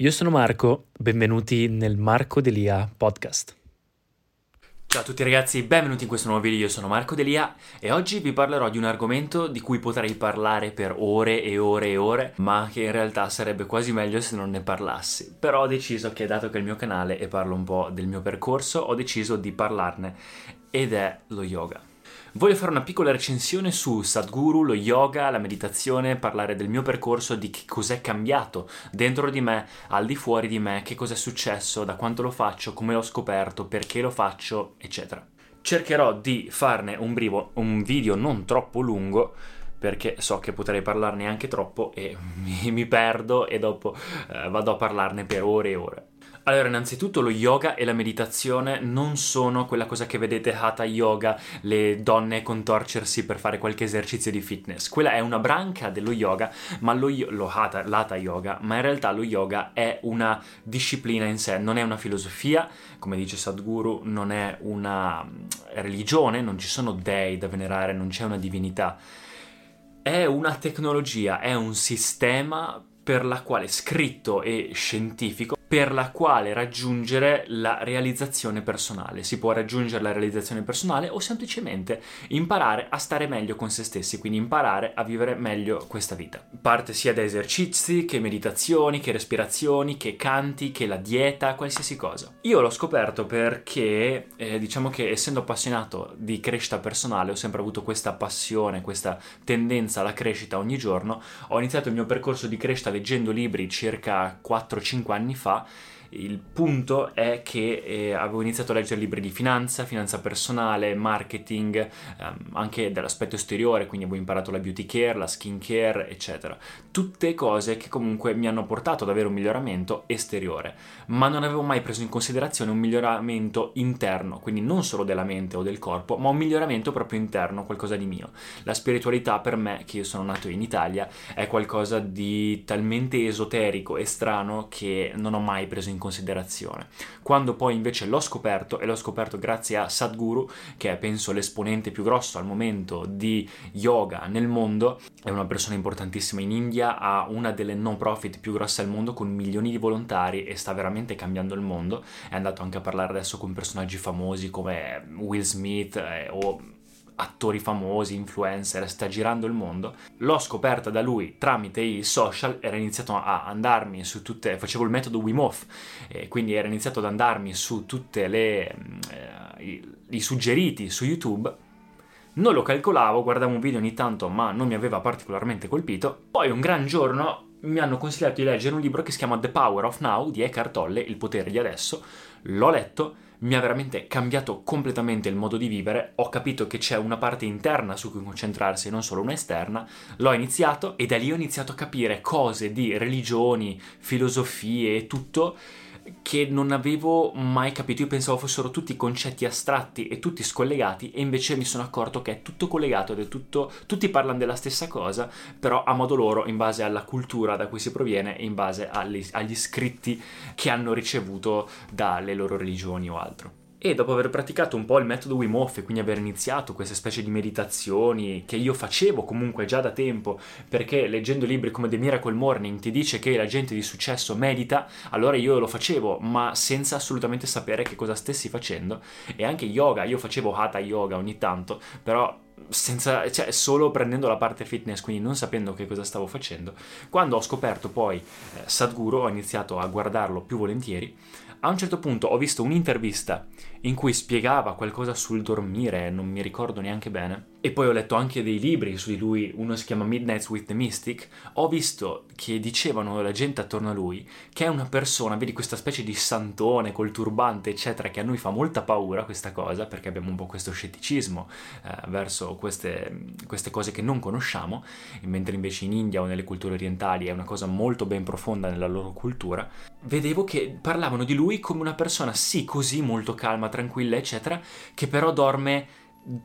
Io sono Marco, benvenuti nel Marco Delia podcast. Ciao a tutti ragazzi, benvenuti in questo nuovo video, io sono Marco Delia e oggi vi parlerò di un argomento di cui potrei parlare per ore e ore e ore, ma che in realtà sarebbe quasi meglio se non ne parlassi. Però ho deciso che dato che è il mio canale e parlo un po' del mio percorso, ho deciso di parlarne ed è lo yoga. Voglio fare una piccola recensione su Sadhguru, lo yoga, la meditazione, parlare del mio percorso, di che cos'è cambiato dentro di me, al di fuori di me, che cos'è successo, da quanto lo faccio, come l'ho scoperto, perché lo faccio, eccetera. Cercherò di farne un, brivo, un video non troppo lungo perché so che potrei parlarne anche troppo e mi, mi perdo e dopo eh, vado a parlarne per ore e ore. Allora, innanzitutto lo yoga e la meditazione non sono quella cosa che vedete hatha yoga, le donne contorcersi per fare qualche esercizio di fitness. Quella è una branca dello yoga, ma lo, lo hatha, l'hatha yoga, ma in realtà lo yoga è una disciplina in sé, non è una filosofia, come dice Sadhguru, non è una mm, religione, non ci sono dei da venerare, non c'è una divinità. È una tecnologia, è un sistema per la quale scritto e scientifico per la quale raggiungere la realizzazione personale. Si può raggiungere la realizzazione personale o semplicemente imparare a stare meglio con se stessi, quindi imparare a vivere meglio questa vita. Parte sia da esercizi, che meditazioni, che respirazioni, che canti, che la dieta, qualsiasi cosa. Io l'ho scoperto perché eh, diciamo che essendo appassionato di crescita personale ho sempre avuto questa passione, questa tendenza alla crescita ogni giorno. Ho iniziato il mio percorso di crescita leggendo libri circa 4-5 anni fa bra. Il punto è che eh, avevo iniziato a leggere libri di finanza, finanza personale, marketing, ehm, anche dall'aspetto esteriore, quindi avevo imparato la beauty care, la skin care, eccetera. Tutte cose che comunque mi hanno portato ad avere un miglioramento esteriore, ma non avevo mai preso in considerazione un miglioramento interno, quindi non solo della mente o del corpo, ma un miglioramento proprio interno, qualcosa di mio. La spiritualità per me, che io sono nato in Italia, è qualcosa di talmente esoterico e strano che non ho mai preso in in considerazione. Quando poi invece l'ho scoperto, e l'ho scoperto grazie a Sadhguru, che è penso l'esponente più grosso al momento di yoga nel mondo, è una persona importantissima in India, ha una delle non profit più grosse al mondo con milioni di volontari e sta veramente cambiando il mondo. È andato anche a parlare adesso con personaggi famosi come Will Smith eh, o attori famosi, influencer, sta girando il mondo. L'ho scoperta da lui tramite i social, era iniziato a andarmi su tutte, facevo il metodo Wim Hof, e quindi era iniziato ad andarmi su tutte le eh, i, i suggeriti su YouTube. Non lo calcolavo, guardavo un video ogni tanto, ma non mi aveva particolarmente colpito. Poi un gran giorno mi hanno consigliato di leggere un libro che si chiama The Power of Now di Eckhart Tolle, Il potere di adesso. L'ho letto mi ha veramente cambiato completamente il modo di vivere, ho capito che c'è una parte interna su cui concentrarsi e non solo una esterna, l'ho iniziato e da lì ho iniziato a capire cose di religioni, filosofie e tutto che non avevo mai capito. Io pensavo fossero tutti concetti astratti e tutti scollegati, e invece mi sono accorto che è tutto collegato ed è tutto. Tutti parlano della stessa cosa, però a modo loro, in base alla cultura da cui si proviene in base agli, agli scritti che hanno ricevuto dalle loro religioni o altro. E dopo aver praticato un po' il metodo Wim Hof e quindi aver iniziato queste specie di meditazioni che io facevo comunque già da tempo, perché leggendo libri come The Miracle Morning ti dice che la gente di successo medita, allora io lo facevo, ma senza assolutamente sapere che cosa stessi facendo. E anche yoga, io facevo hatha yoga ogni tanto, però senza, cioè, solo prendendo la parte fitness, quindi non sapendo che cosa stavo facendo. Quando ho scoperto poi eh, Sadhguru, ho iniziato a guardarlo più volentieri a un certo punto ho visto un'intervista in cui spiegava qualcosa sul dormire, non mi ricordo neanche bene. E poi ho letto anche dei libri su di lui, uno si chiama Midnights with the Mystic. Ho visto che dicevano la gente attorno a lui che è una persona, vedi questa specie di santone col turbante, eccetera, che a noi fa molta paura questa cosa, perché abbiamo un po' questo scetticismo eh, verso queste, queste cose che non conosciamo, mentre invece in India o nelle culture orientali è una cosa molto ben profonda nella loro cultura. Vedevo che parlavano di lui come una persona sì così molto calma, tranquilla, eccetera, che però dorme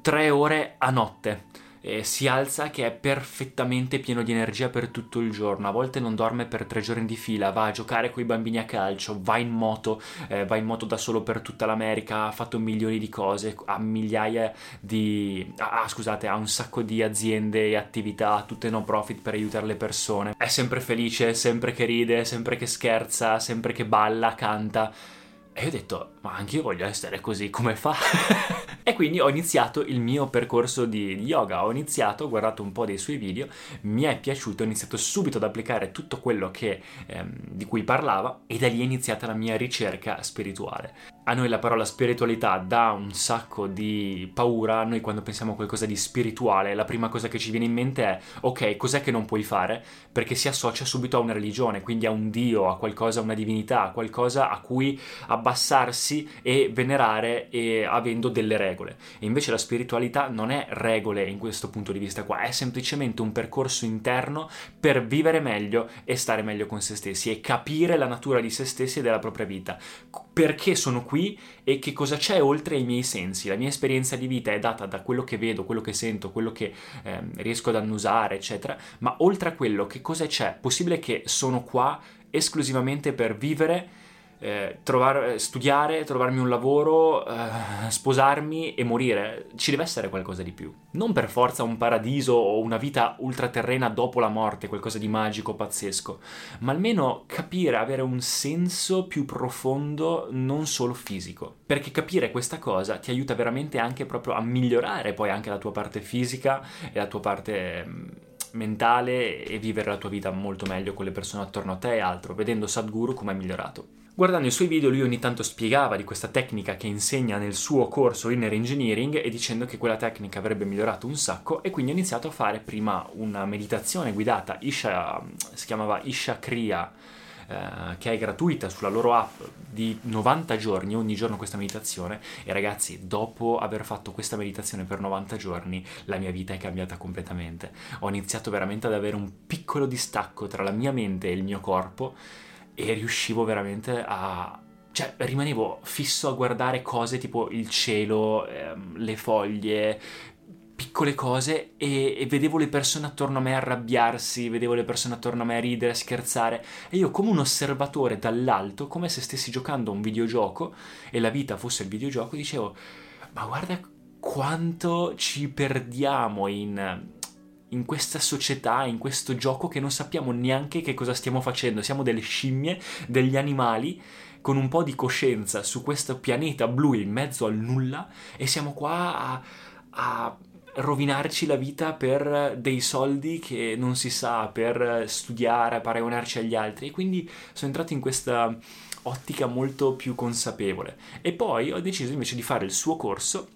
tre ore a notte. E si alza che è perfettamente pieno di energia per tutto il giorno, a volte non dorme per tre giorni di fila, va a giocare con i bambini a calcio, va in moto, eh, va in moto da solo per tutta l'America, ha fatto milioni di cose, ha migliaia di... Ah, scusate, ha un sacco di aziende e attività, tutte no profit per aiutare le persone. È sempre felice, sempre che ride, sempre che scherza, sempre che balla, canta. E ho detto, ma anche io voglio essere così, come fa? E quindi ho iniziato il mio percorso di yoga, ho iniziato, ho guardato un po' dei suoi video, mi è piaciuto, ho iniziato subito ad applicare tutto quello che, ehm, di cui parlava e da lì è iniziata la mia ricerca spirituale. A noi la parola spiritualità dà un sacco di paura, noi quando pensiamo a qualcosa di spirituale la prima cosa che ci viene in mente è ok, cos'è che non puoi fare? Perché si associa subito a una religione, quindi a un dio, a qualcosa, a una divinità, a qualcosa a cui abbassarsi e venerare e avendo delle regole. E invece la spiritualità non è regole in questo punto di vista qua, è semplicemente un percorso interno per vivere meglio e stare meglio con se stessi e capire la natura di se stessi e della propria vita. Perché sono qui e che cosa c'è oltre ai miei sensi. La mia esperienza di vita è data da quello che vedo, quello che sento, quello che eh, riesco ad annusare, eccetera, ma oltre a quello che cosa c'è? Possibile che sono qua esclusivamente per vivere eh, trovare, studiare, trovarmi un lavoro, eh, sposarmi e morire. Ci deve essere qualcosa di più. Non per forza un paradiso o una vita ultraterrena dopo la morte, qualcosa di magico, pazzesco, ma almeno capire, avere un senso più profondo, non solo fisico. Perché capire questa cosa ti aiuta veramente anche proprio a migliorare poi anche la tua parte fisica e la tua parte mm, mentale e vivere la tua vita molto meglio con le persone attorno a te e altro, vedendo Sadhguru come è migliorato. Guardando i suoi video lui ogni tanto spiegava di questa tecnica che insegna nel suo corso Inner Engineering e dicendo che quella tecnica avrebbe migliorato un sacco e quindi ho iniziato a fare prima una meditazione guidata, Isha, si chiamava Isha Kriya, eh, che è gratuita sulla loro app di 90 giorni, ogni giorno questa meditazione e ragazzi dopo aver fatto questa meditazione per 90 giorni la mia vita è cambiata completamente. Ho iniziato veramente ad avere un piccolo distacco tra la mia mente e il mio corpo e riuscivo veramente a... Cioè, rimanevo fisso a guardare cose tipo il cielo, ehm, le foglie, piccole cose e, e, vedevo le persone attorno a me arrabbiarsi, vedevo le persone attorno a me ridere, scherzare e io come un osservatore dall'alto, come se stessi giocando a un videogioco e la vita fosse il videogioco, dicevo ma guarda quanto ci perdiamo in in questa società, in questo gioco che non sappiamo neanche che cosa stiamo facendo. Siamo delle scimmie, degli animali con un po' di coscienza su questo pianeta blu in mezzo al nulla e siamo qua a, a rovinarci la vita per dei soldi che non si sa, per studiare, paragonarci agli altri. E quindi sono entrato in questa ottica molto più consapevole. E poi ho deciso invece di fare il suo corso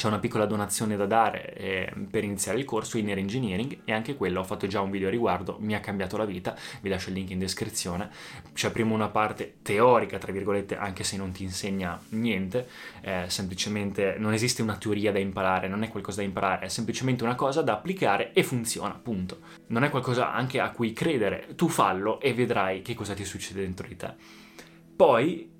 c'è una piccola donazione da dare eh, per iniziare il corso Inner Engineering e anche quello ho fatto già un video a riguardo, mi ha cambiato la vita, vi lascio il link in descrizione. C'è prima una parte teorica, tra virgolette, anche se non ti insegna niente, eh, semplicemente non esiste una teoria da imparare, non è qualcosa da imparare, è semplicemente una cosa da applicare e funziona, punto. Non è qualcosa anche a cui credere, tu fallo e vedrai che cosa ti succede dentro di te. Poi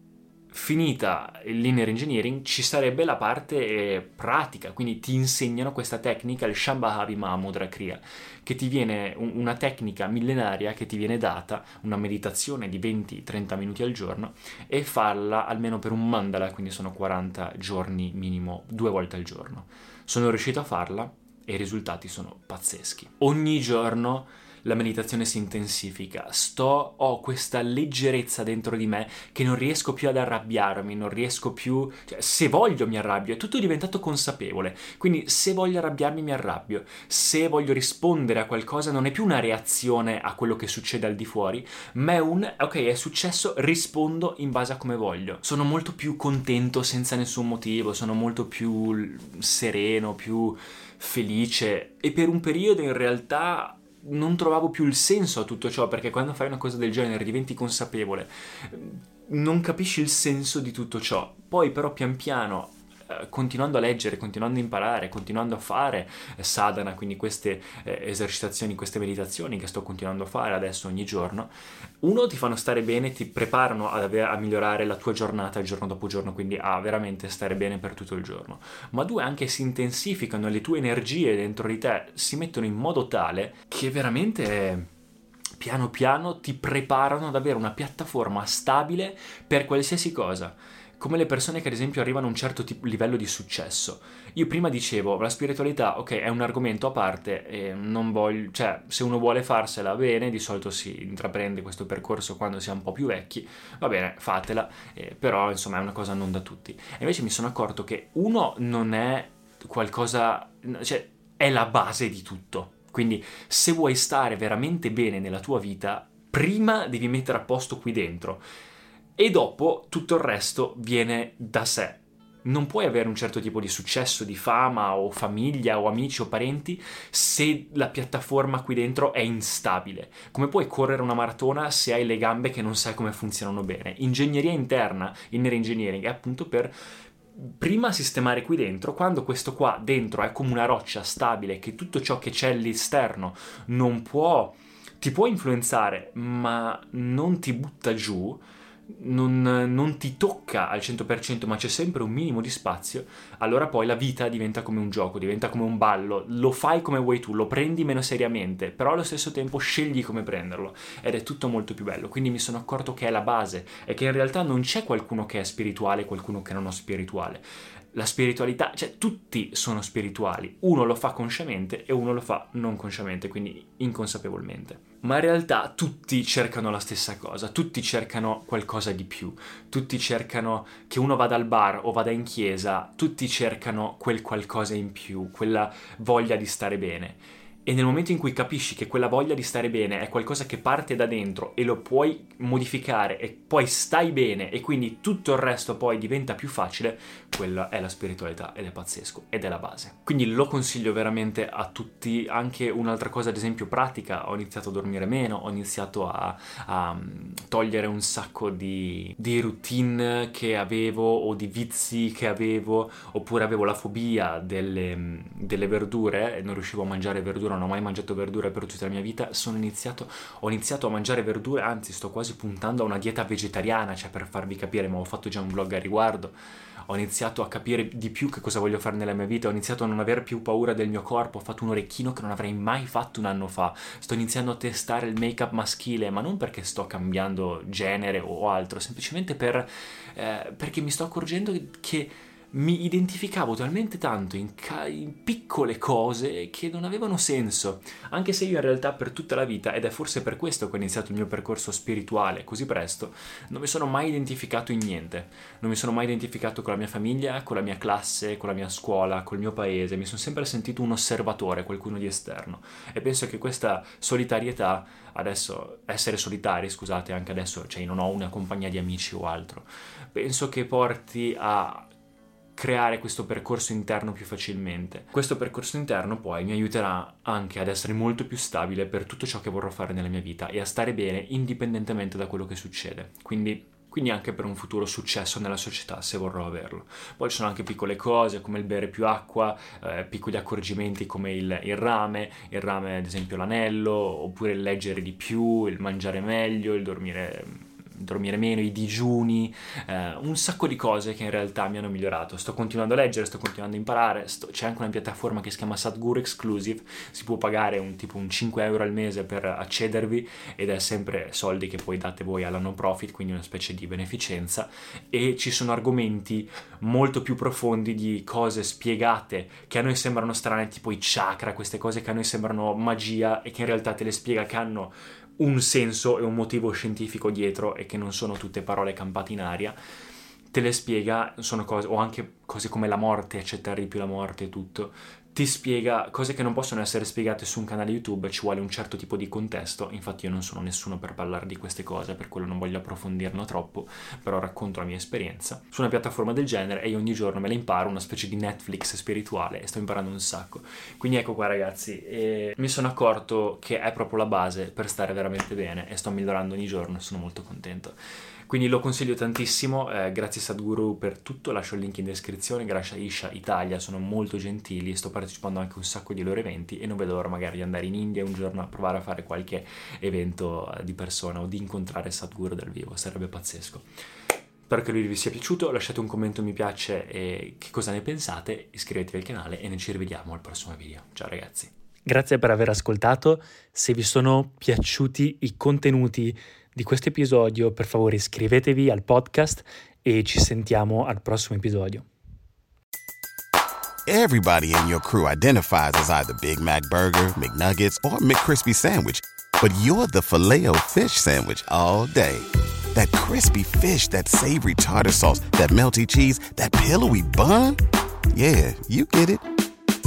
finita il linear engineering ci sarebbe la parte eh, pratica, quindi ti insegnano questa tecnica, il Shambhavi Mahamudra Kriya, che ti viene un, una tecnica millenaria che ti viene data, una meditazione di 20-30 minuti al giorno e farla almeno per un mandala, quindi sono 40 giorni minimo, due volte al giorno. Sono riuscito a farla e i risultati sono pazzeschi. Ogni giorno la meditazione si intensifica, sto, ho questa leggerezza dentro di me che non riesco più ad arrabbiarmi, non riesco più, cioè, se voglio mi arrabbio, è tutto diventato consapevole, quindi se voglio arrabbiarmi mi arrabbio, se voglio rispondere a qualcosa non è più una reazione a quello che succede al di fuori, ma è un, ok, è successo, rispondo in base a come voglio. Sono molto più contento senza nessun motivo, sono molto più sereno, più felice. E per un periodo in realtà non trovavo più il senso a tutto ciò perché quando fai una cosa del genere diventi consapevole, non capisci il senso di tutto ciò. Poi però pian piano continuando a leggere, continuando a imparare, continuando a fare eh, sadhana, quindi queste eh, esercitazioni, queste meditazioni che sto continuando a fare adesso ogni giorno, uno ti fanno stare bene, ti preparano a migliorare la tua giornata giorno dopo giorno, quindi a veramente stare bene per tutto il giorno, ma due anche si intensificano, le tue energie dentro di te si mettono in modo tale che veramente piano piano ti preparano ad avere una piattaforma stabile per qualsiasi cosa come le persone che ad esempio arrivano a un certo tipo, livello di successo. Io prima dicevo, la spiritualità, ok, è un argomento a parte e non voglio, cioè, se uno vuole farsela bene, di solito si intraprende questo percorso quando si è un po' più vecchi, va bene, fatela, eh, però insomma è una cosa non da tutti. E invece mi sono accorto che uno non è qualcosa, cioè, è la base di tutto. Quindi se vuoi stare veramente bene nella tua vita, prima devi mettere a posto qui dentro e dopo tutto il resto viene da sé. Non puoi avere un certo tipo di successo, di fama o famiglia o amici o parenti se la piattaforma qui dentro è instabile. Come puoi correre una maratona se hai le gambe che non sai come funzionano bene? Ingegneria interna, inner engineering, è appunto per prima sistemare qui dentro, quando questo qua dentro è come una roccia stabile, che tutto ciò che c'è all'esterno non può, ti può influenzare, ma non ti butta giù, non, non, ti tocca al 100% ma c'è sempre un minimo di spazio, allora poi la vita diventa come un gioco, diventa come un ballo, lo fai come vuoi tu, lo prendi meno seriamente, però allo stesso tempo scegli come prenderlo ed è tutto molto più bello. Quindi mi sono accorto che è la base e che in realtà non c'è qualcuno che è spirituale qualcuno che non è spirituale la spiritualità, cioè tutti sono spirituali, uno lo fa consciamente e uno lo fa non consciamente, quindi inconsapevolmente. Ma in realtà tutti cercano la stessa cosa, tutti cercano qualcosa di più, tutti cercano che uno vada al bar o vada in chiesa, tutti cercano quel qualcosa in più, quella voglia di stare bene. E nel momento in cui capisci che quella voglia di stare bene è qualcosa che parte da dentro e lo puoi modificare e poi stai bene e quindi tutto il resto poi diventa più facile, quella è la spiritualità ed è pazzesco ed è la base. Quindi lo consiglio veramente a tutti, anche un'altra cosa ad esempio pratica, ho iniziato a dormire meno, ho iniziato a, a mm, togliere un sacco di, di routine che avevo o di vizi che avevo, oppure avevo la fobia delle, mm, delle verdure e non riuscivo a mangiare verdure non ho mai mangiato verdure per tutta la mia vita, iniziato, ho iniziato a mangiare verdure, anzi sto quasi puntando a una dieta vegetariana, cioè per farvi capire, ma ho fatto già un vlog a riguardo, ho iniziato a capire di più che cosa voglio fare nella mia vita, ho iniziato a non avere più paura del mio corpo, ho fatto un orecchino che non avrei mai fatto un anno fa, sto iniziando a testare il make up maschile, ma non perché sto cambiando genere o altro, semplicemente per, eh, perché mi sto accorgendo che mi identificavo talmente tanto in, ca- in, piccole cose che non avevano senso, anche se io in realtà per tutta la vita, ed è forse per questo che ho iniziato il mio percorso spirituale così presto, non mi sono mai identificato in niente, non mi sono mai identificato con la mia famiglia, con la mia classe, con la mia scuola, col mio paese, mi sono sempre sentito un osservatore, qualcuno di esterno. E penso che questa solitarietà, adesso essere solitari, scusate, anche adesso, cioè non ho una compagnia di amici o altro, penso che porti a creare questo percorso interno più facilmente. Questo percorso interno poi mi aiuterà anche ad essere molto più stabile per tutto ciò che vorrò fare nella mia vita e a stare bene indipendentemente da quello che succede. Quindi quindi anche per un futuro successo nella società se vorrò averlo. Poi ci sono anche piccole cose come il bere più acqua, eh, piccoli accorgimenti come il, il, rame, il rame ad esempio l'anello, oppure il leggere di più, il mangiare meglio, il dormire dormire meno, i digiuni, eh, un sacco di cose che in realtà mi hanno migliorato. Sto continuando a leggere, sto continuando a imparare, sto... c'è anche una piattaforma che si chiama Sadhguru Exclusive, si può pagare un tipo un 5 euro al mese per accedervi ed è sempre soldi che poi date voi alla non profit, quindi una specie di beneficenza e ci sono argomenti molto più profondi di cose spiegate che a noi sembrano strane, tipo i chakra, queste cose che a noi sembrano magia e che in realtà te le spiega che hanno un senso e un motivo scientifico dietro e che non sono tutte parole campate in aria te le spiega, sono cose, o anche cose come la morte, accettare di più la morte e tutto, ti spiega cose che non possono essere spiegate su un canale YouTube, ci vuole un certo tipo di contesto, infatti io non sono nessuno per parlare di queste cose, per quello non voglio approfondirlo troppo, però racconto la mia esperienza su una piattaforma del genere e io ogni giorno me la imparo, una specie di Netflix spirituale e sto imparando un sacco. Quindi ecco qua ragazzi, mi sono accorto che è proprio la base per stare veramente bene e sto migliorando ogni giorno, sono molto contento. Quindi lo consiglio tantissimo, eh, grazie Sadhguru per tutto, lascio il link in descrizione, grazie a Isha Italia, sono molto gentili, sto partecipando anche a un sacco di loro eventi e non vedo l'ora magari di andare in India un giorno a provare a fare qualche evento eh, di persona o di incontrare Sadhguru dal vivo, sarebbe pazzesco. Spero che video vi sia piaciuto, lasciate un commento mi piace e che cosa ne pensate, iscrivetevi al canale e noi ci rivediamo al prossimo video. Ciao ragazzi! Grazie per aver ascoltato, se vi sono piaciuti i contenuti di questo episodio, per favore iscrivetevi al podcast e ci sentiamo al prossimo episodio. Everybody in your crew identifies as either Big Mac Burger, McNuggets or McCrispy Sandwich, but you're the filet fish Sandwich all day. That crispy fish, that savory tartar sauce, that melty cheese, that pillowy bun. Yeah, you get it